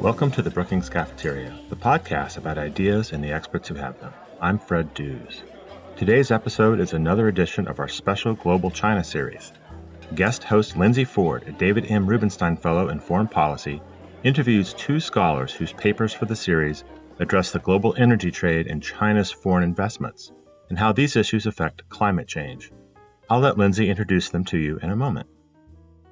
Welcome to the Brookings Cafeteria, the podcast about ideas and the experts who have them. I'm Fred Dews. Today's episode is another edition of our special Global China series. Guest host Lindsey Ford, a David M. Rubenstein Fellow in Foreign Policy, interviews two scholars whose papers for the series address the global energy trade and China's foreign investments and how these issues affect climate change. I'll let Lindsey introduce them to you in a moment.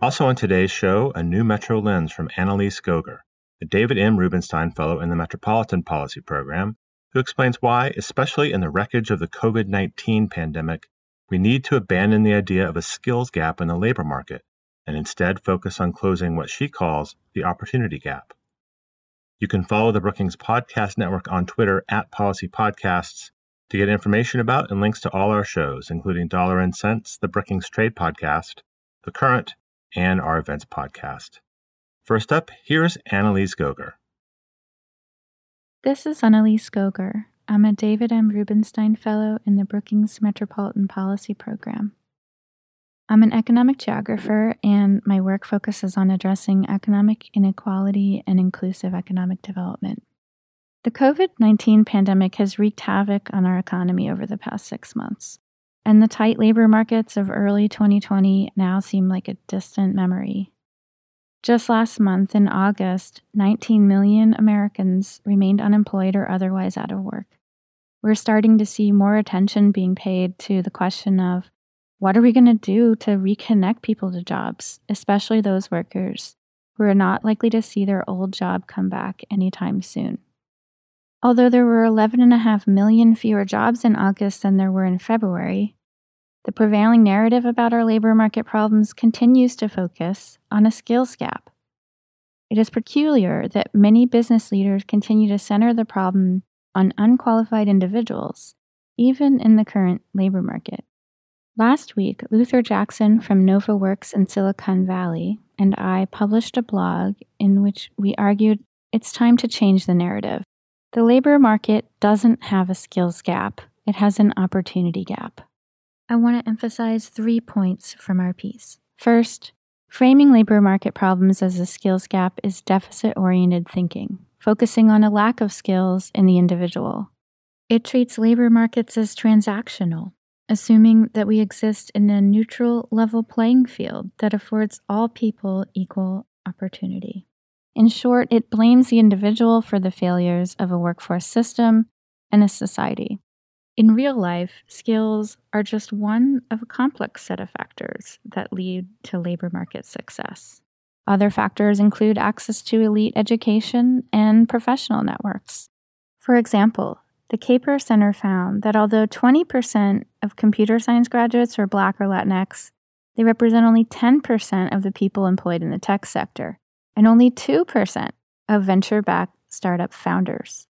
Also on today's show, a new Metro lens from Annelies Goger, a David M. Rubenstein Fellow in the Metropolitan Policy Program, who explains why, especially in the wreckage of the COVID 19 pandemic, we need to abandon the idea of a skills gap in the labor market and instead focus on closing what she calls the opportunity gap. You can follow the Brookings Podcast Network on Twitter at Policy Podcasts to get information about and links to all our shows, including Dollar and Sense, the Brookings Trade Podcast, The Current, and our Events Podcast. First up, here's Annelies Goger. This is Annelies Goger. I'm a David M. Rubenstein Fellow in the Brookings Metropolitan Policy Program. I'm an economic geographer, and my work focuses on addressing economic inequality and inclusive economic development. The COVID 19 pandemic has wreaked havoc on our economy over the past six months, and the tight labor markets of early 2020 now seem like a distant memory. Just last month, in August, 19 million Americans remained unemployed or otherwise out of work. We're starting to see more attention being paid to the question of what are we going to do to reconnect people to jobs, especially those workers who are not likely to see their old job come back anytime soon. Although there were 11.5 million fewer jobs in August than there were in February, the prevailing narrative about our labor market problems continues to focus on a skills gap. It is peculiar that many business leaders continue to center the problem on unqualified individuals, even in the current labor market. Last week, Luther Jackson from NovaWorks in Silicon Valley and I published a blog in which we argued it's time to change the narrative the labor market doesn't have a skills gap, it has an opportunity gap. I want to emphasize three points from our piece. First, framing labor market problems as a skills gap is deficit oriented thinking, focusing on a lack of skills in the individual. It treats labor markets as transactional, assuming that we exist in a neutral level playing field that affords all people equal opportunity. In short, it blames the individual for the failures of a workforce system and a society. In real life, skills are just one of a complex set of factors that lead to labor market success. Other factors include access to elite education and professional networks. For example, the Kapor Center found that although 20% of computer science graduates are Black or Latinx, they represent only 10% of the people employed in the tech sector, and only 2% of venture backed startup founders.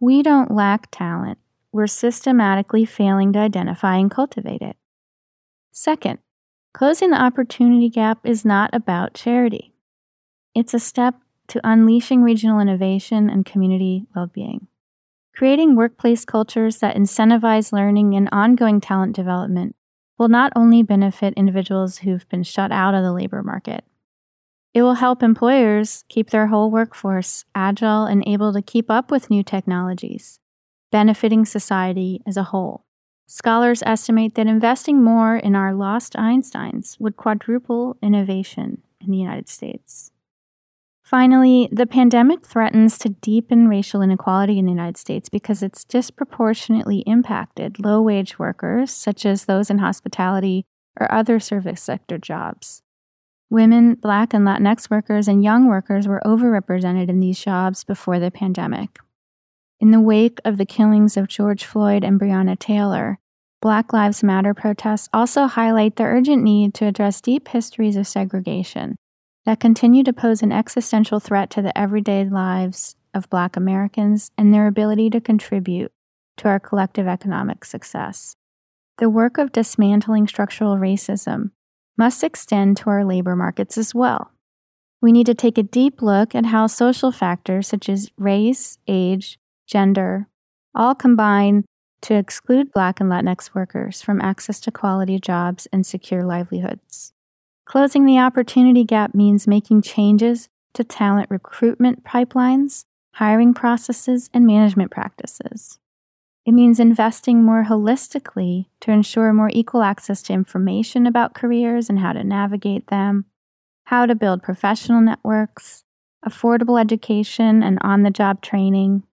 We don't lack talent, we're systematically failing to identify and cultivate it. Second, closing the opportunity gap is not about charity. It's a step to unleashing regional innovation and community well being. Creating workplace cultures that incentivize learning and ongoing talent development will not only benefit individuals who've been shut out of the labor market, it will help employers keep their whole workforce agile and able to keep up with new technologies, benefiting society as a whole. Scholars estimate that investing more in our lost Einsteins would quadruple innovation in the United States. Finally, the pandemic threatens to deepen racial inequality in the United States because it's disproportionately impacted low wage workers, such as those in hospitality or other service sector jobs. Women, Black, and Latinx workers and young workers were overrepresented in these jobs before the pandemic. In the wake of the killings of George Floyd and Breonna Taylor, Black Lives Matter protests also highlight the urgent need to address deep histories of segregation that continue to pose an existential threat to the everyday lives of Black Americans and their ability to contribute to our collective economic success. The work of dismantling structural racism must extend to our labor markets as well. We need to take a deep look at how social factors such as race, age, gender all combine to exclude Black and Latinx workers from access to quality jobs and secure livelihoods. Closing the opportunity gap means making changes to talent recruitment pipelines, hiring processes, and management practices. It means investing more holistically to ensure more equal access to information about careers and how to navigate them, how to build professional networks, affordable education and on the job training,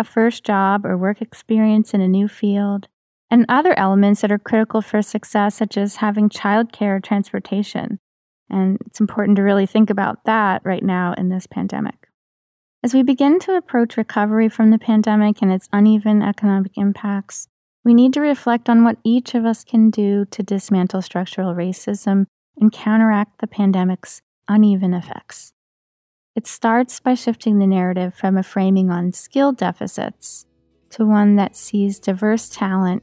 a first job or work experience in a new field, and other elements that are critical for success, such as having childcare or transportation. And it's important to really think about that right now in this pandemic. As we begin to approach recovery from the pandemic and its uneven economic impacts, we need to reflect on what each of us can do to dismantle structural racism and counteract the pandemic's uneven effects. It starts by shifting the narrative from a framing on skill deficits to one that sees diverse talent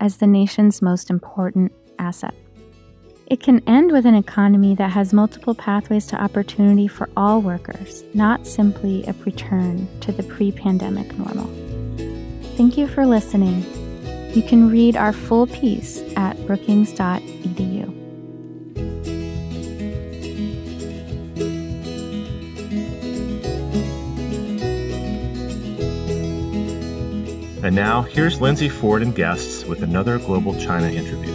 as the nation's most important asset. It can end with an economy that has multiple pathways to opportunity for all workers, not simply a return to the pre pandemic normal. Thank you for listening. You can read our full piece at brookings.edu. And now, here's Lindsey Ford and guests with another Global China interview.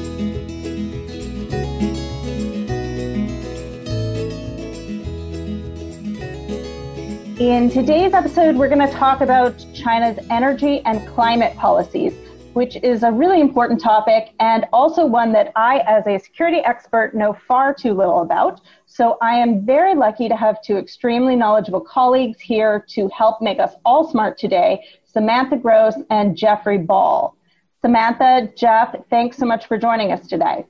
In today's episode, we're going to talk about China's energy and climate policies, which is a really important topic and also one that I, as a security expert, know far too little about. So I am very lucky to have two extremely knowledgeable colleagues here to help make us all smart today Samantha Gross and Jeffrey Ball. Samantha, Jeff, thanks so much for joining us today.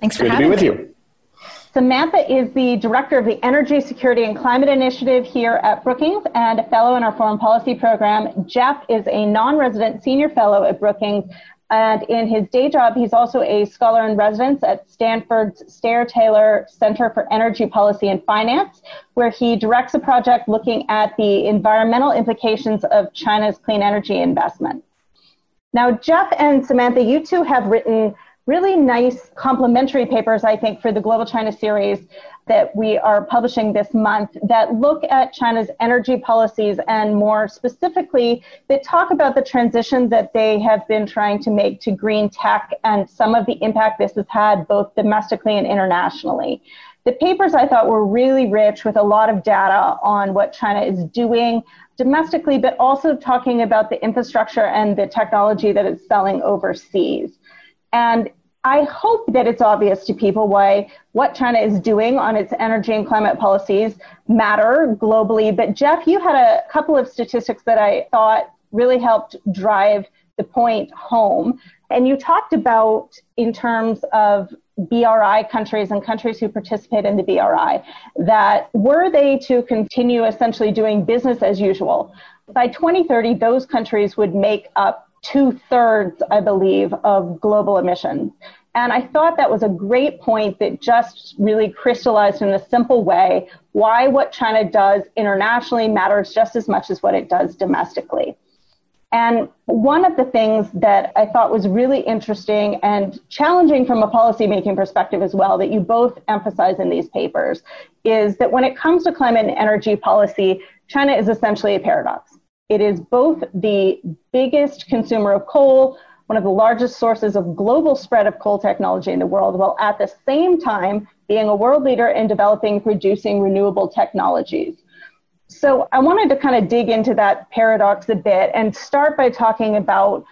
Thanks for Good having to be with you. Samantha is the director of the Energy Security and Climate Initiative here at Brookings and a fellow in our foreign policy program. Jeff is a non resident senior fellow at Brookings. And in his day job, he's also a scholar in residence at Stanford's Steyer-Taylor Center for Energy Policy and Finance, where he directs a project looking at the environmental implications of China's clean energy investment. Now, Jeff and Samantha, you two have written really nice complementary papers, I think, for the Global China series that we are publishing this month that look at China's energy policies and more specifically, that talk about the transition that they have been trying to make to green tech and some of the impact this has had both domestically and internationally. The papers I thought were really rich with a lot of data on what China is doing domestically, but also talking about the infrastructure and the technology that it's selling overseas. And I hope that it's obvious to people why what China is doing on its energy and climate policies matter globally. But Jeff, you had a couple of statistics that I thought really helped drive the point home. And you talked about in terms of BRI countries and countries who participate in the BRI that were they to continue essentially doing business as usual, by 2030, those countries would make up two thirds, I believe, of global emissions. And I thought that was a great point that just really crystallized in a simple way why what China does internationally matters just as much as what it does domestically. And one of the things that I thought was really interesting and challenging from a policymaking perspective as well, that you both emphasize in these papers, is that when it comes to climate and energy policy, China is essentially a paradox. It is both the biggest consumer of coal, one of the largest sources of global spread of coal technology in the world, while at the same time being a world leader in developing producing renewable technologies. So I wanted to kind of dig into that paradox a bit and start by talking about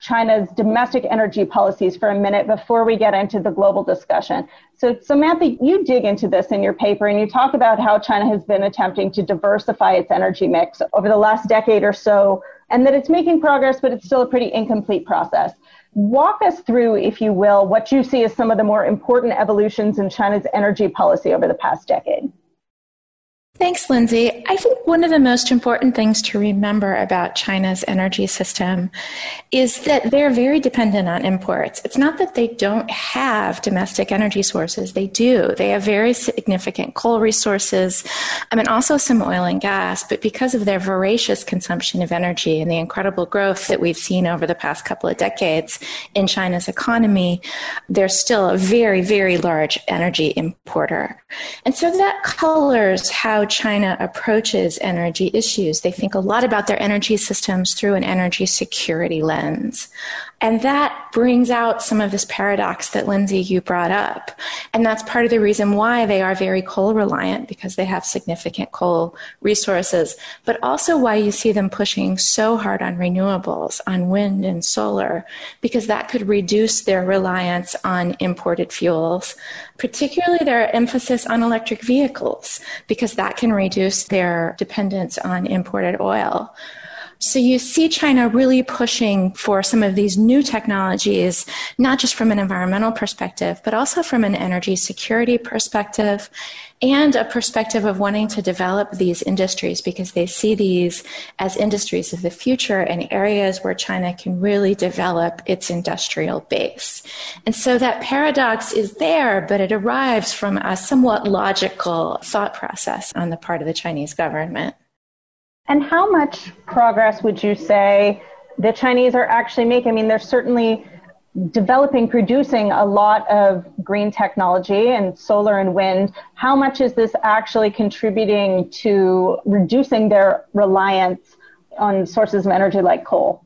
China's domestic energy policies for a minute before we get into the global discussion. So, Samantha, you dig into this in your paper and you talk about how China has been attempting to diversify its energy mix over the last decade or so, and that it's making progress, but it's still a pretty incomplete process. Walk us through, if you will, what you see as some of the more important evolutions in China's energy policy over the past decade. Thanks, Lindsey. I think one of the most important things to remember about China's energy system is that they're very dependent on imports. It's not that they don't have domestic energy sources, they do. They have very significant coal resources um, I mean, also some oil and gas, but because of their voracious consumption of energy and the incredible growth that we've seen over the past couple of decades in China's economy, they're still a very, very large energy importer. And so that colors how China approaches energy issues. They think a lot about their energy systems through an energy security lens. And that brings out some of this paradox that Lindsey, you brought up. And that's part of the reason why they are very coal reliant because they have significant coal resources, but also why you see them pushing so hard on renewables, on wind and solar, because that could reduce their reliance on imported fuels, particularly their emphasis on electric vehicles, because that can reduce their dependence on imported oil. So you see China really pushing for some of these new technologies, not just from an environmental perspective, but also from an energy security perspective and a perspective of wanting to develop these industries because they see these as industries of the future and areas where China can really develop its industrial base. And so that paradox is there, but it arrives from a somewhat logical thought process on the part of the Chinese government. And how much progress would you say the Chinese are actually making? I mean, they're certainly developing, producing a lot of green technology and solar and wind. How much is this actually contributing to reducing their reliance on sources of energy like coal?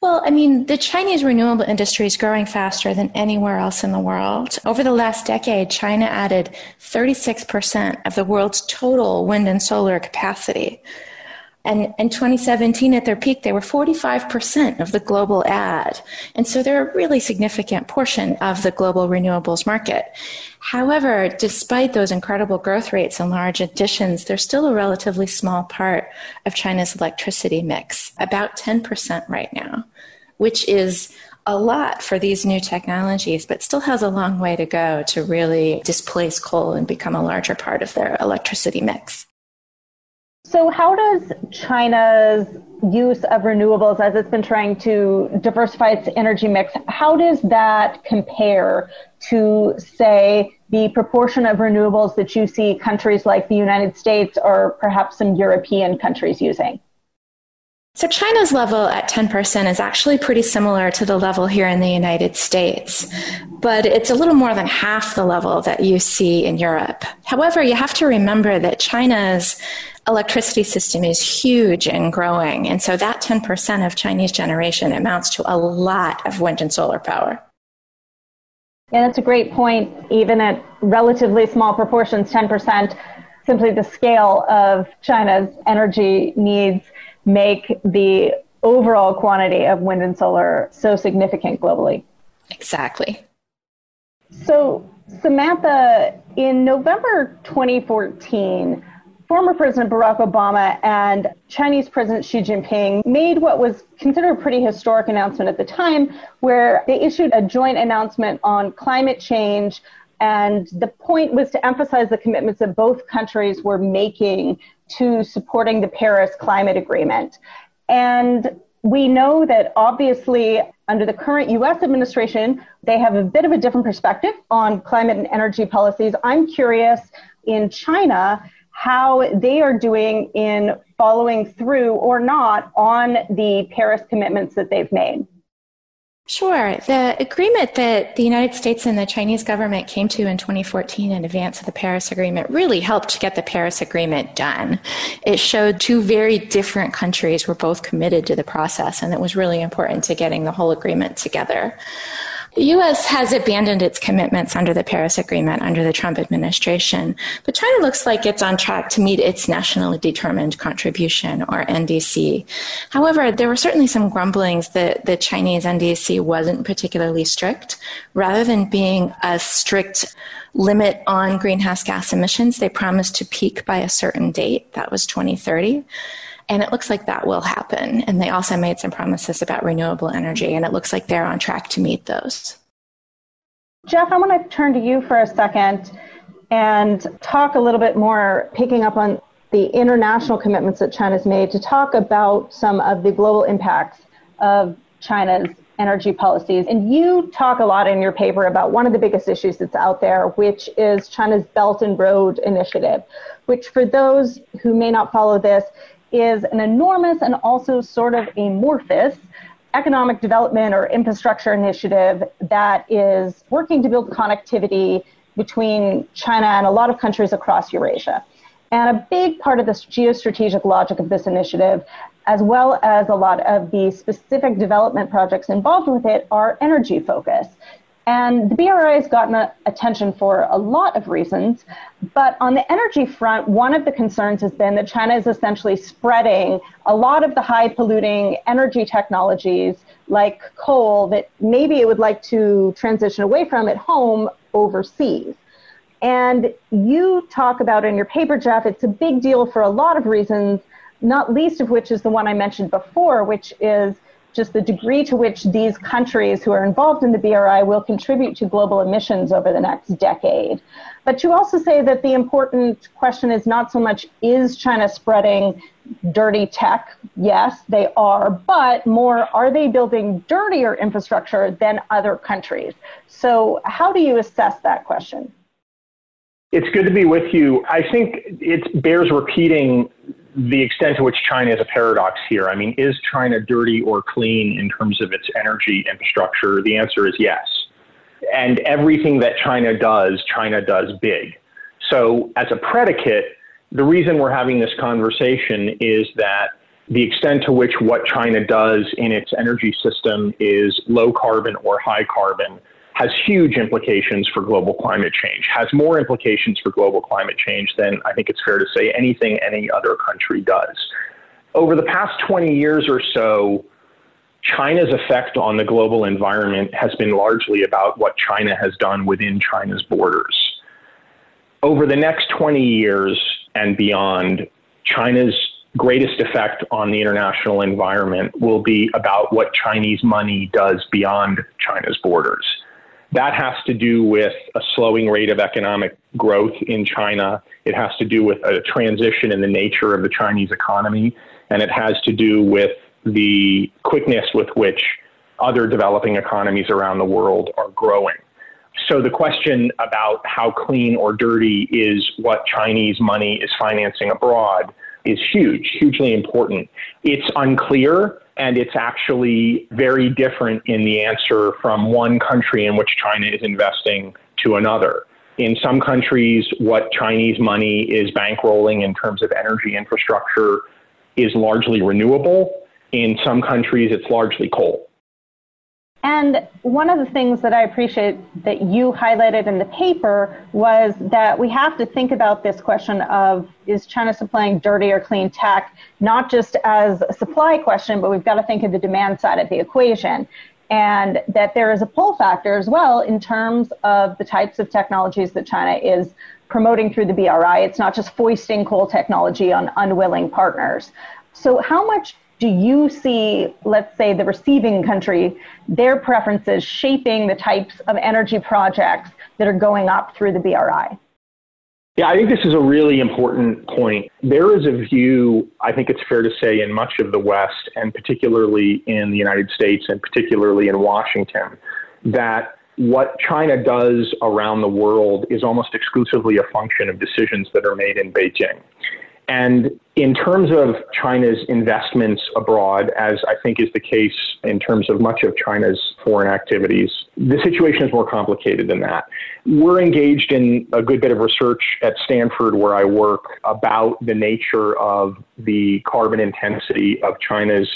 Well, I mean, the Chinese renewable industry is growing faster than anywhere else in the world. Over the last decade, China added 36% of the world's total wind and solar capacity. And in 2017, at their peak, they were 45% of the global ad. And so they're a really significant portion of the global renewables market. However, despite those incredible growth rates and large additions, they're still a relatively small part of China's electricity mix, about 10% right now, which is a lot for these new technologies, but still has a long way to go to really displace coal and become a larger part of their electricity mix. So, how does China's use of renewables, as it's been trying to diversify its energy mix, how does that compare to, say, the proportion of renewables that you see countries like the United States or perhaps some European countries using? So, China's level at 10% is actually pretty similar to the level here in the United States, but it's a little more than half the level that you see in Europe. However, you have to remember that China's electricity system is huge and growing, and so that 10% of Chinese generation amounts to a lot of wind and solar power. Yeah, that's a great point. Even at relatively small proportions, 10%, simply the scale of China's energy needs make the overall quantity of wind and solar so significant globally. Exactly. So, Samantha, in November 2014, former President Barack Obama and Chinese President Xi Jinping made what was considered a pretty historic announcement at the time, where they issued a joint announcement on climate change. And the point was to emphasize the commitments that both countries were making to supporting the Paris Climate Agreement. And we know that obviously, under the current US administration, they have a bit of a different perspective on climate and energy policies. I'm curious in China how they are doing in following through or not on the Paris commitments that they've made. Sure. The agreement that the United States and the Chinese government came to in 2014 in advance of the Paris Agreement really helped get the Paris Agreement done. It showed two very different countries were both committed to the process, and it was really important to getting the whole agreement together. The U.S. has abandoned its commitments under the Paris Agreement under the Trump administration, but China looks like it's on track to meet its nationally determined contribution, or NDC. However, there were certainly some grumblings that the Chinese NDC wasn't particularly strict. Rather than being a strict limit on greenhouse gas emissions, they promised to peak by a certain date, that was 2030. And it looks like that will happen. And they also made some promises about renewable energy, and it looks like they're on track to meet those. Jeff, I want to turn to you for a second and talk a little bit more, picking up on the international commitments that China's made, to talk about some of the global impacts of China's energy policies. And you talk a lot in your paper about one of the biggest issues that's out there, which is China's Belt and Road Initiative, which, for those who may not follow this, is an enormous and also sort of amorphous economic development or infrastructure initiative that is working to build connectivity between China and a lot of countries across Eurasia. And a big part of the geostrategic logic of this initiative, as well as a lot of the specific development projects involved with it, are energy focused. And the BRI has gotten attention for a lot of reasons. But on the energy front, one of the concerns has been that China is essentially spreading a lot of the high polluting energy technologies like coal that maybe it would like to transition away from at home overseas. And you talk about in your paper, Jeff, it's a big deal for a lot of reasons, not least of which is the one I mentioned before, which is just the degree to which these countries who are involved in the BRI will contribute to global emissions over the next decade. But you also say that the important question is not so much is China spreading dirty tech? Yes, they are, but more are they building dirtier infrastructure than other countries? So, how do you assess that question? It's good to be with you. I think it bears repeating the extent to which China is a paradox here. I mean, is China dirty or clean in terms of its energy infrastructure? The answer is yes. And everything that China does, China does big. So, as a predicate, the reason we're having this conversation is that the extent to which what China does in its energy system is low carbon or high carbon has huge implications for global climate change, has more implications for global climate change than I think it's fair to say anything any other country does. Over the past 20 years or so, China's effect on the global environment has been largely about what China has done within China's borders. Over the next 20 years and beyond, China's greatest effect on the international environment will be about what Chinese money does beyond China's borders. That has to do with a slowing rate of economic growth in China. It has to do with a transition in the nature of the Chinese economy. And it has to do with the quickness with which other developing economies around the world are growing. So the question about how clean or dirty is what Chinese money is financing abroad is huge, hugely important. It's unclear and it's actually very different in the answer from one country in which China is investing to another. In some countries, what Chinese money is bankrolling in terms of energy infrastructure is largely renewable. In some countries, it's largely coal. And one of the things that I appreciate that you highlighted in the paper was that we have to think about this question of is China supplying dirty or clean tech, not just as a supply question, but we've got to think of the demand side of the equation. And that there is a pull factor as well in terms of the types of technologies that China is promoting through the BRI. It's not just foisting coal technology on unwilling partners. So, how much do you see, let's say, the receiving country, their preferences shaping the types of energy projects that are going up through the BRI? Yeah, I think this is a really important point. There is a view, I think it's fair to say, in much of the West, and particularly in the United States, and particularly in Washington, that what China does around the world is almost exclusively a function of decisions that are made in Beijing. And in terms of China's investments abroad, as I think is the case in terms of much of China's foreign activities, the situation is more complicated than that. We're engaged in a good bit of research at Stanford, where I work, about the nature of the carbon intensity of China's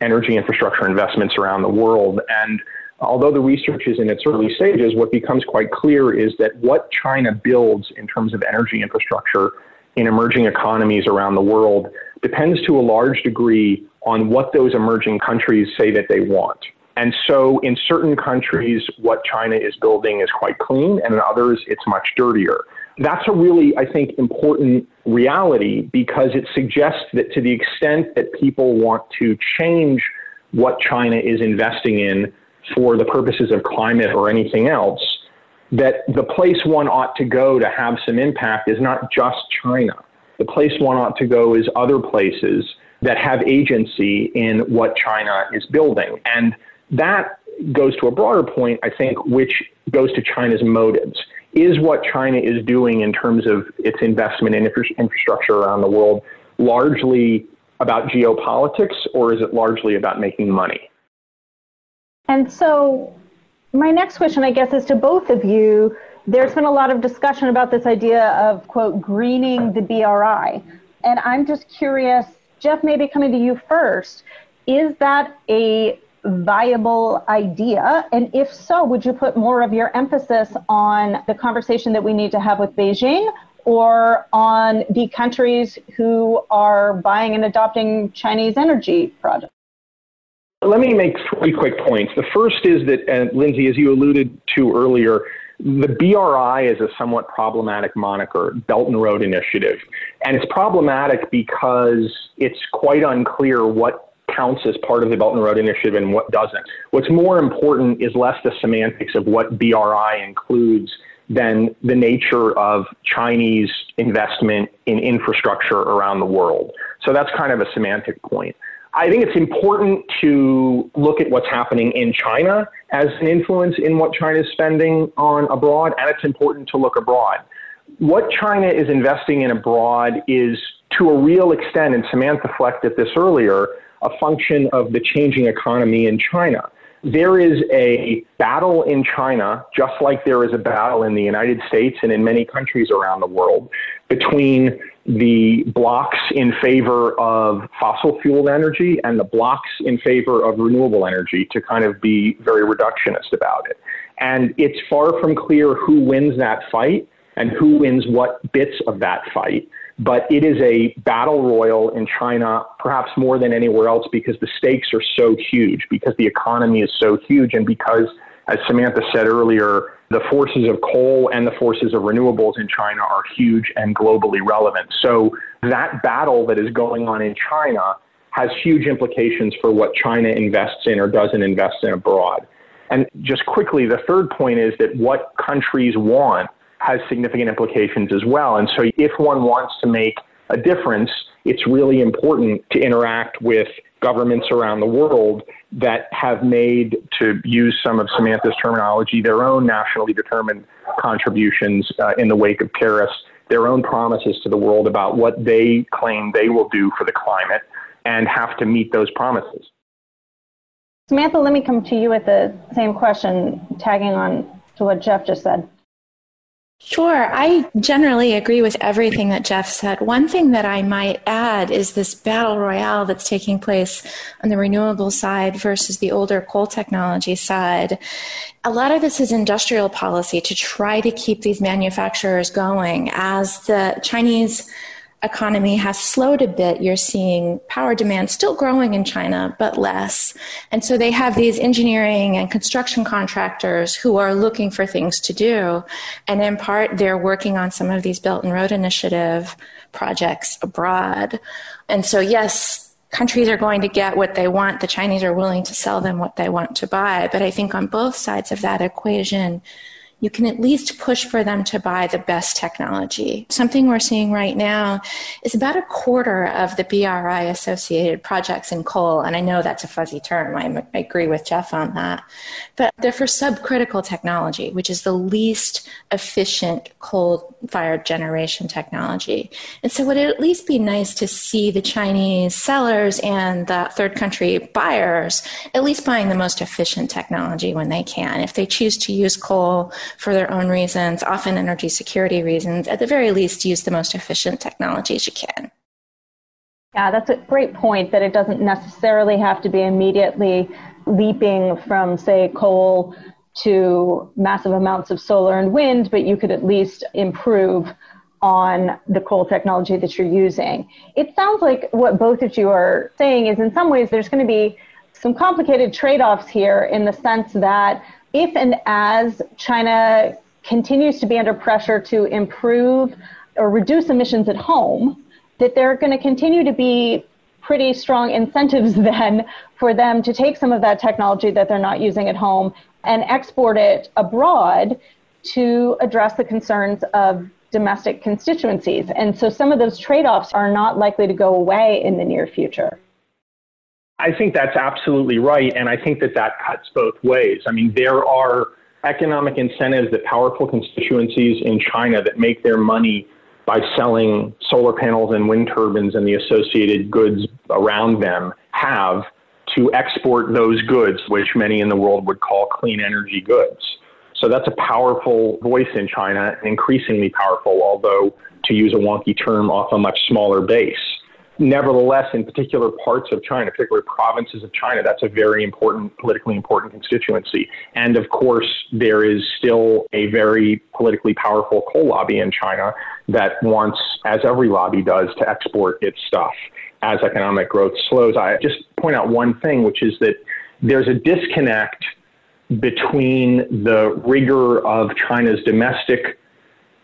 energy infrastructure investments around the world. And although the research is in its early stages, what becomes quite clear is that what China builds in terms of energy infrastructure in emerging economies around the world depends to a large degree on what those emerging countries say that they want. And so, in certain countries, what China is building is quite clean, and in others, it's much dirtier. That's a really, I think, important reality because it suggests that to the extent that people want to change what China is investing in for the purposes of climate or anything else, that the place one ought to go to have some impact is not just China. The place one ought to go is other places that have agency in what China is building. And that goes to a broader point, I think, which goes to China's motives. Is what China is doing in terms of its investment in infra- infrastructure around the world largely about geopolitics, or is it largely about making money? And so, my next question, I guess, is to both of you. there's been a lot of discussion about this idea of, quote, greening the BRI. And I'm just curious, Jeff, maybe coming to you first, is that a viable idea? And if so, would you put more of your emphasis on the conversation that we need to have with Beijing or on the countries who are buying and adopting Chinese energy projects? Let me make three quick points. The first is that, uh, Lindsey, as you alluded to earlier, the BRI is a somewhat problematic moniker, Belt and Road Initiative. And it's problematic because it's quite unclear what counts as part of the Belt and Road Initiative and what doesn't. What's more important is less the semantics of what BRI includes than the nature of Chinese investment in infrastructure around the world. So that's kind of a semantic point. I think it's important to look at what's happening in China as an influence in what China is spending on abroad, and it's important to look abroad. What China is investing in abroad is, to a real extent, and Samantha reflected this earlier, a function of the changing economy in China. There is a battle in China, just like there is a battle in the United States and in many countries around the world, between the blocks in favor of fossil fueled energy and the blocks in favor of renewable energy to kind of be very reductionist about it. And it's far from clear who wins that fight and who wins what bits of that fight. But it is a battle royal in China, perhaps more than anywhere else, because the stakes are so huge, because the economy is so huge, and because, as Samantha said earlier, the forces of coal and the forces of renewables in China are huge and globally relevant. So that battle that is going on in China has huge implications for what China invests in or doesn't invest in abroad. And just quickly, the third point is that what countries want has significant implications as well. And so if one wants to make a difference, it's really important to interact with governments around the world that have made, to use some of Samantha's terminology, their own nationally determined contributions uh, in the wake of Paris, their own promises to the world about what they claim they will do for the climate and have to meet those promises. Samantha, let me come to you with the same question, tagging on to what Jeff just said. Sure. I generally agree with everything that Jeff said. One thing that I might add is this battle royale that's taking place on the renewable side versus the older coal technology side. A lot of this is industrial policy to try to keep these manufacturers going as the Chinese economy has slowed a bit, you're seeing power demand still growing in China, but less. And so they have these engineering and construction contractors who are looking for things to do. And in part, they're working on some of these Belt and Road Initiative projects abroad. And so, yes, countries are going to get what they want. The Chinese are willing to sell them what they want to buy. But I think on both sides of that equation, you can at least push for them to buy the best technology. Something we're seeing right now is about a quarter of the BRI associated projects in coal, and I know that's a fuzzy term. I, I agree with Jeff on that. But they're for subcritical technology, which is the least efficient coal fired generation technology. And so, would it at least be nice to see the Chinese sellers and the third country buyers at least buying the most efficient technology when they can? If they choose to use coal, for their own reasons, often energy security reasons, at the very least, use the most efficient technologies you can. Yeah, that's a great point that it doesn't necessarily have to be immediately leaping from, say, coal to massive amounts of solar and wind, but you could at least improve on the coal technology that you're using. It sounds like what both of you are saying is in some ways there's going to be some complicated trade offs here in the sense that if and as China continues to be under pressure to improve or reduce emissions at home, that there are going to continue to be pretty strong incentives then for them to take some of that technology that they're not using at home and export it abroad to address the concerns of domestic constituencies. And so some of those trade offs are not likely to go away in the near future. I think that's absolutely right. And I think that that cuts both ways. I mean, there are economic incentives that powerful constituencies in China that make their money by selling solar panels and wind turbines and the associated goods around them have to export those goods, which many in the world would call clean energy goods. So that's a powerful voice in China, increasingly powerful, although to use a wonky term, off a much smaller base. Nevertheless, in particular parts of China, particular provinces of China, that's a very important, politically important constituency. And of course, there is still a very politically powerful coal lobby in China that wants, as every lobby does, to export its stuff as economic growth slows. I just point out one thing, which is that there's a disconnect between the rigor of China's domestic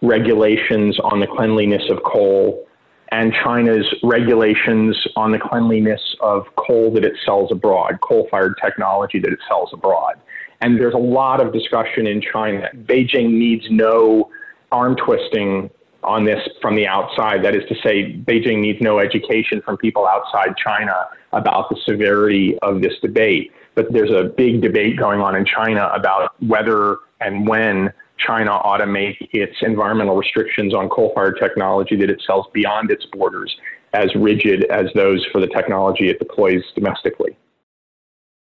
regulations on the cleanliness of coal and China's regulations on the cleanliness of coal that it sells abroad, coal fired technology that it sells abroad. And there's a lot of discussion in China. Beijing needs no arm twisting on this from the outside. That is to say, Beijing needs no education from people outside China about the severity of this debate. But there's a big debate going on in China about whether and when China ought to make its environmental restrictions on coal fired technology that it sells beyond its borders as rigid as those for the technology it deploys domestically.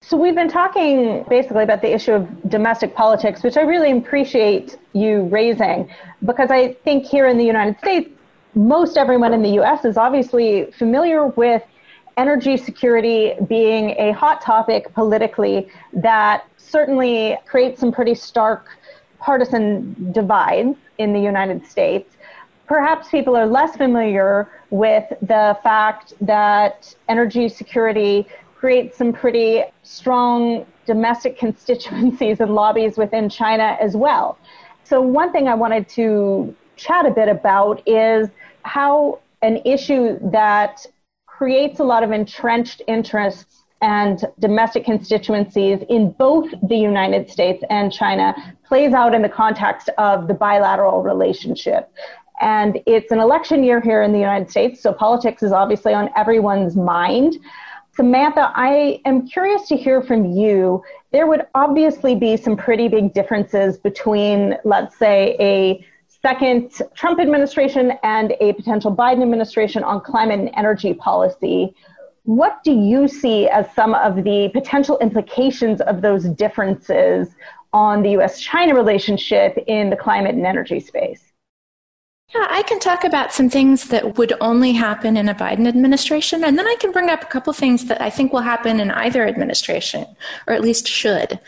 So, we've been talking basically about the issue of domestic politics, which I really appreciate you raising, because I think here in the United States, most everyone in the US is obviously familiar with energy security being a hot topic politically that certainly creates some pretty stark partisan divides in the United States. Perhaps people are less familiar with the fact that energy security creates some pretty strong domestic constituencies and lobbies within China as well. So, one thing I wanted to chat a bit about is how an issue that creates a lot of entrenched interests and domestic constituencies in both the United States and China plays out in the context of the bilateral relationship. And it's an election year here in the United States, so politics is obviously on everyone's mind. Samantha, I am curious to hear from you. There would obviously be some pretty big differences between, let's say, a second Trump administration and a potential Biden administration on climate and energy policy. What do you see as some of the potential implications of those differences on the US China relationship in the climate and energy space? Yeah, I can talk about some things that would only happen in a Biden administration, and then I can bring up a couple things that I think will happen in either administration, or at least should.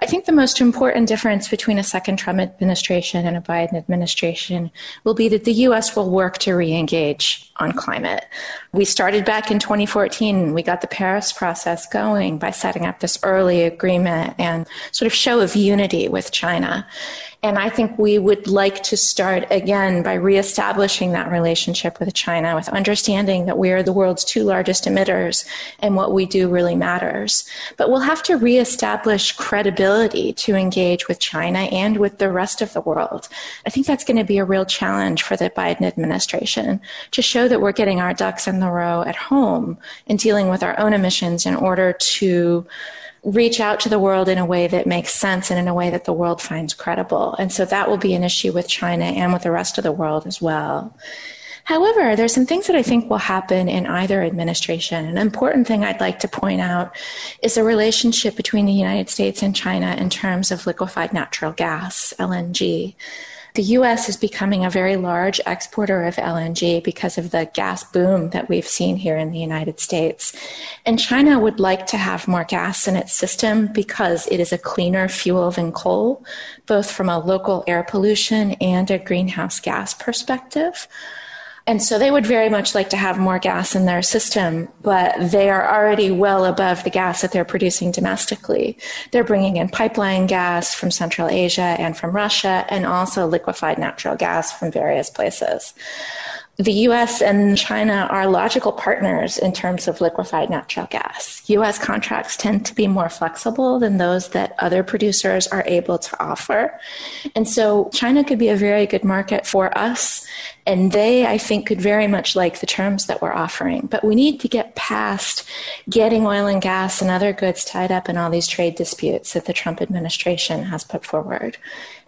I think the most important difference between a second Trump administration and a Biden administration will be that the U.S. will work to re engage on climate. We started back in 2014. We got the Paris process going by setting up this early agreement and sort of show of unity with China. And I think we would like to start again by reestablishing that relationship with China, with understanding that we are the world's two largest emitters and what we do really matters. But we'll have to reestablish credibility to engage with China and with the rest of the world. I think that's going to be a real challenge for the Biden administration to show that we're getting our ducks in the row at home in dealing with our own emissions in order to reach out to the world in a way that makes sense and in a way that the world finds credible. And so that will be an issue with China and with the rest of the world as well. However, there's some things that I think will happen in either administration. An important thing I'd like to point out is the relationship between the United States and China in terms of liquefied natural gas, LNG the US is becoming a very large exporter of LNG because of the gas boom that we've seen here in the United States. And China would like to have more gas in its system because it is a cleaner fuel than coal, both from a local air pollution and a greenhouse gas perspective. And so they would very much like to have more gas in their system, but they are already well above the gas that they're producing domestically. They're bringing in pipeline gas from Central Asia and from Russia, and also liquefied natural gas from various places the US and China are logical partners in terms of liquefied natural gas. US contracts tend to be more flexible than those that other producers are able to offer. And so China could be a very good market for us And they, I think, could very much like the terms that we're offering. But we need to get past getting oil and gas and other goods tied up in all these trade disputes that the Trump administration has put forward.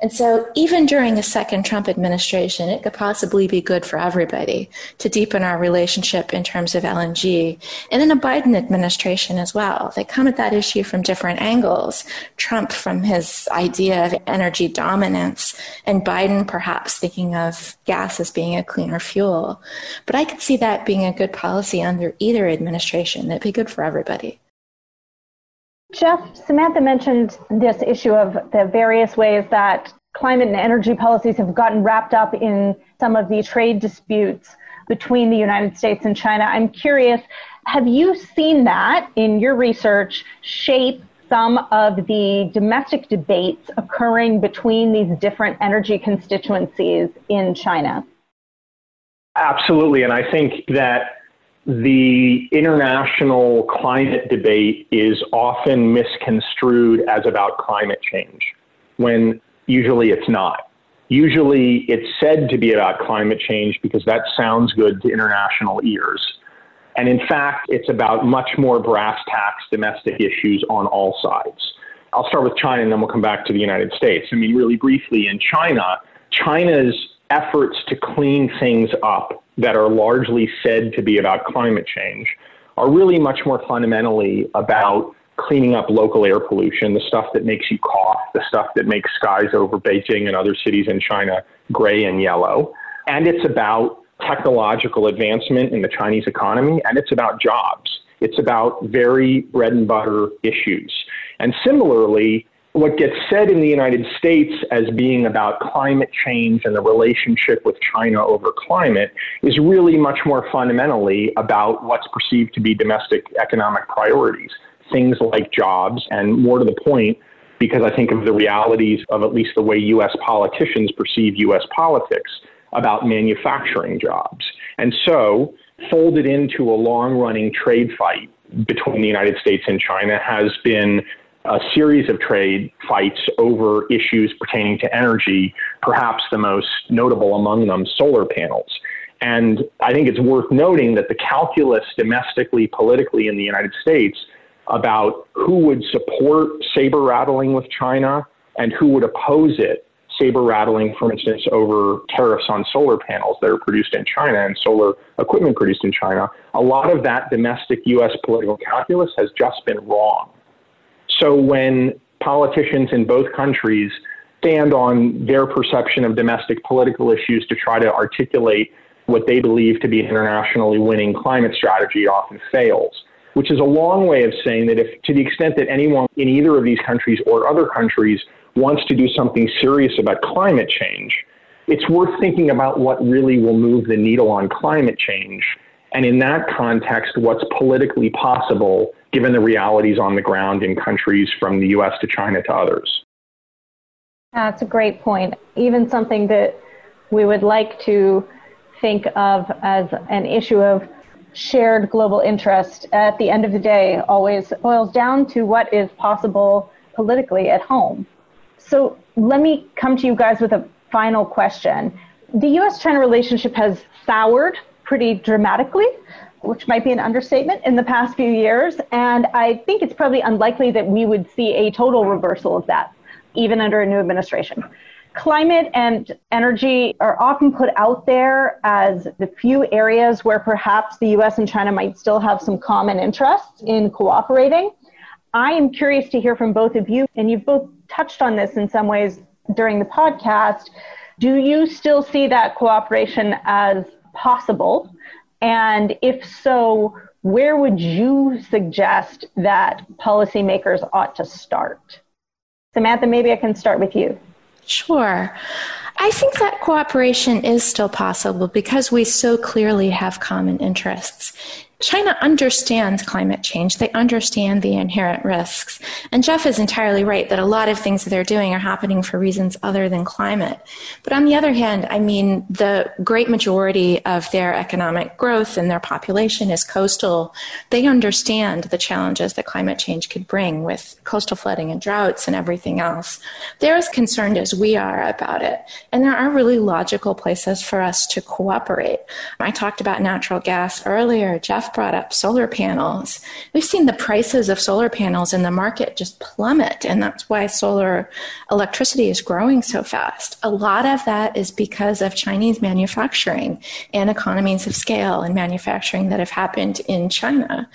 And so, even during a second Trump administration, it could possibly be good for everybody to deepen our relationship in terms of LNG. And in a Biden administration as well. They come at that issue from different angles. Trump from his idea of energy dominance, and Biden perhaps thinking of gas as being a cleaner fuel. But I could see that being a good policy under either administration. That'd be good for everybody. Jeff, Samantha mentioned this issue of the various ways that climate and energy policies have gotten wrapped up in some of the trade disputes between the United States and China. I'm curious, have you seen that in your research shape some of the domestic debates occurring between these different energy constituencies in China? Absolutely. And I think that the international climate debate is often misconstrued as about climate change when usually it's not. Usually it's said to be about climate change because that sounds good to international ears. And in fact, it's about much more brass tacks domestic issues on all sides. I'll start with China and then we'll come back to the United States. I mean, really briefly, in China, China's efforts to clean things up that are largely said to be about climate change are really much more fundamentally about cleaning up local air pollution, the stuff that makes you cough, the stuff that makes skies over Beijing and other cities in China gray and yellow. And it's about technological advancement in the Chinese economy, and it's about jobs. It's about very bread and butter issues. And similarly, what gets said in the United States as being about climate change and the relationship with China over climate is really much more fundamentally about what's perceived to be domestic economic priorities, things like jobs, and more to the point, because I think of the realities of at least the way US politicians perceive US politics about manufacturing jobs. And so, folded into a long running trade fight between the United States and China has been a series of trade fights over issues pertaining to energy, perhaps the most notable among them solar panels. And I think it's worth noting that the calculus domestically, politically in the United States about who would support saber rattling with China and who would oppose it, saber rattling, for instance, over tariffs on solar panels that are produced in China and solar equipment produced in China, a lot of that domestic U.S. political calculus has just been wrong. So when politicians in both countries stand on their perception of domestic political issues to try to articulate what they believe to be an internationally winning climate strategy, often fails. Which is a long way of saying that if, to the extent that anyone in either of these countries or other countries wants to do something serious about climate change, it's worth thinking about what really will move the needle on climate change. And in that context, what's politically possible given the realities on the ground in countries from the US to China to others. That's a great point. Even something that we would like to think of as an issue of shared global interest at the end of the day always boils down to what is possible politically at home. So let me come to you guys with a final question. The US China relationship has soured pretty dramatically which might be an understatement, in the past few years. And I think it's probably unlikely that we would see a total reversal of that, even under a new administration. Climate and energy are often put out there as the few areas where perhaps the US and China might still have some common interests in cooperating. I am curious to hear from both of you, and you've both touched on this in some ways during the podcast. Do you still see that cooperation as possible? And if so, where would you suggest that policymakers ought to start? Samantha, maybe I can start with you. Sure. I think that cooperation is still possible because we so clearly have common interests. China understands climate change. They understand the inherent risks. And Jeff is entirely right that a lot of things that they're doing are happening for reasons other than climate. But on the other hand, I mean, the great majority of their economic growth and their population is coastal. They understand the challenges that climate change could bring with coastal flooding and droughts and everything else. They're as concerned as we are about it. And there are really logical places for us to cooperate. I talked about natural gas earlier. Jeff brought up solar panels. We've seen the prices of solar panels in the market just plummet, and that's why solar electricity is growing so fast. A lot of that is because of Chinese manufacturing and economies of scale and manufacturing that have happened in China.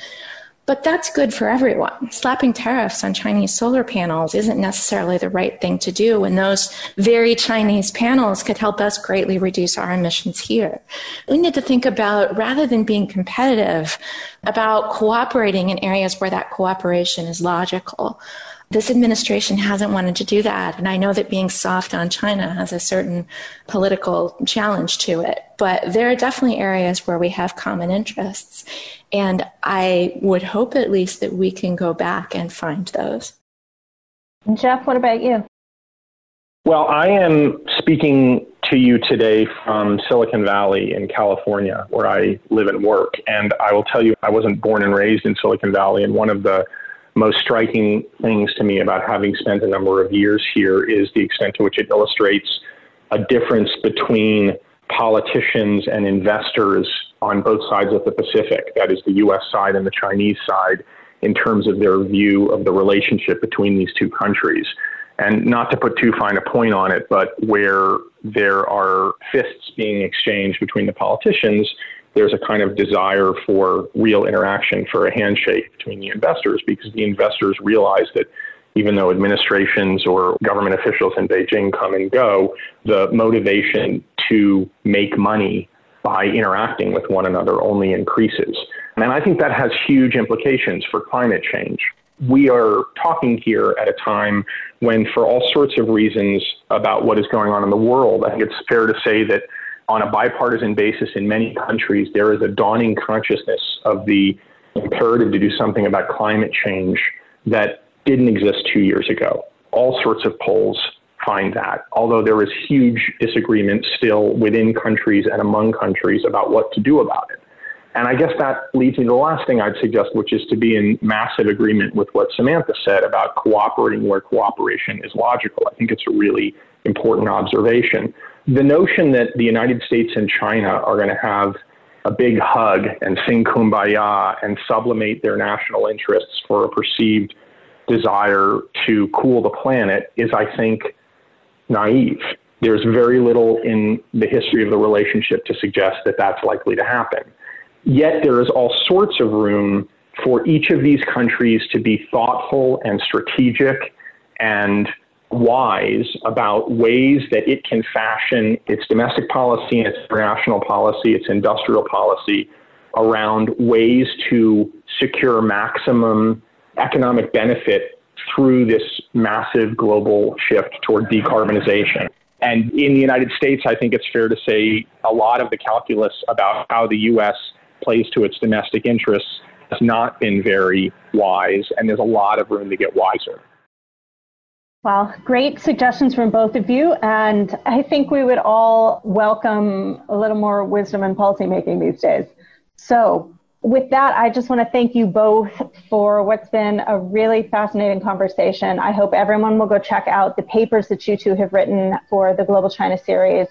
But that's good for everyone. Slapping tariffs on Chinese solar panels isn't necessarily the right thing to do when those very Chinese panels could help us greatly reduce our emissions here. We need to think about, rather than being competitive, about cooperating in areas where that cooperation is logical. This administration hasn't wanted to do that. And I know that being soft on China has a certain political challenge to it. But there are definitely areas where we have common interests. And I would hope at least that we can go back and find those. Jeff, what about you? Well, I am speaking to you today from Silicon Valley in California, where I live and work. And I will tell you, I wasn't born and raised in Silicon Valley. And one of the most striking things to me about having spent a number of years here is the extent to which it illustrates a difference between politicians and investors on both sides of the Pacific, that is the US side and the Chinese side, in terms of their view of the relationship between these two countries. And not to put too fine a point on it, but where there are fists being exchanged between the politicians, there's a kind of desire for real interaction, for a handshake between the investors, because the investors realize that even though administrations or government officials in Beijing come and go, the motivation to make money by interacting with one another only increases. And I think that has huge implications for climate change. We are talking here at a time when, for all sorts of reasons about what is going on in the world, I think it's fair to say that on a bipartisan basis in many countries, there is a dawning consciousness of the imperative to do something about climate change that didn't exist two years ago. All sorts of polls find that, although there is huge disagreement still within countries and among countries about what to do about it. And I guess that leads me to the last thing I'd suggest, which is to be in massive agreement with what Samantha said about cooperating where cooperation is logical. I think it's a really important observation. The notion that the United States and China are going to have a big hug and sing kumbaya and sublimate their national interests for a perceived desire to cool the planet is, I think, naive. There's very little in the history of the relationship to suggest that that's likely to happen. Yet there is all sorts of room for each of these countries to be thoughtful and strategic and wise about ways that it can fashion its domestic policy and its international policy, its industrial policy around ways to secure maximum economic benefit through this massive global shift toward decarbonization. And in the United States, I think it's fair to say a lot of the calculus about how the U.S. plays to its domestic interests has not been very wise, and there's a lot of room to get wiser. Well, great suggestions from both of you. And I think we would all welcome a little more wisdom in policymaking these days. So, with that, I just want to thank you both for what's been a really fascinating conversation. I hope everyone will go check out the papers that you two have written for the Global China series.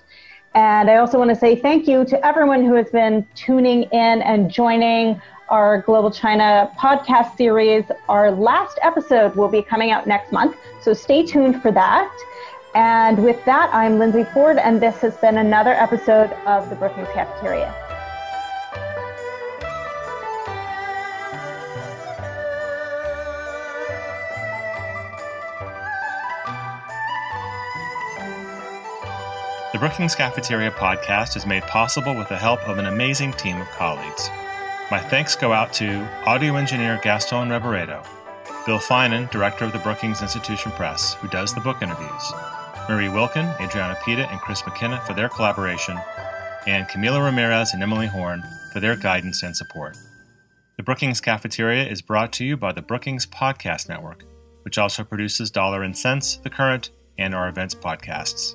And I also want to say thank you to everyone who has been tuning in and joining our Global China podcast series. Our last episode will be coming out next month, so stay tuned for that. And with that, I'm Lindsey Ford, and this has been another episode of the Brookings Cafeteria. The Brookings Cafeteria podcast is made possible with the help of an amazing team of colleagues. My thanks go out to audio engineer Gaston Reboredo, Bill Finan, director of the Brookings Institution Press, who does the book interviews, Marie Wilkin, Adrianna Pita, and Chris McKenna for their collaboration, and Camila Ramirez and Emily Horn for their guidance and support. The Brookings Cafeteria is brought to you by the Brookings Podcast Network, which also produces Dollar and Sense, The Current, and our events podcasts.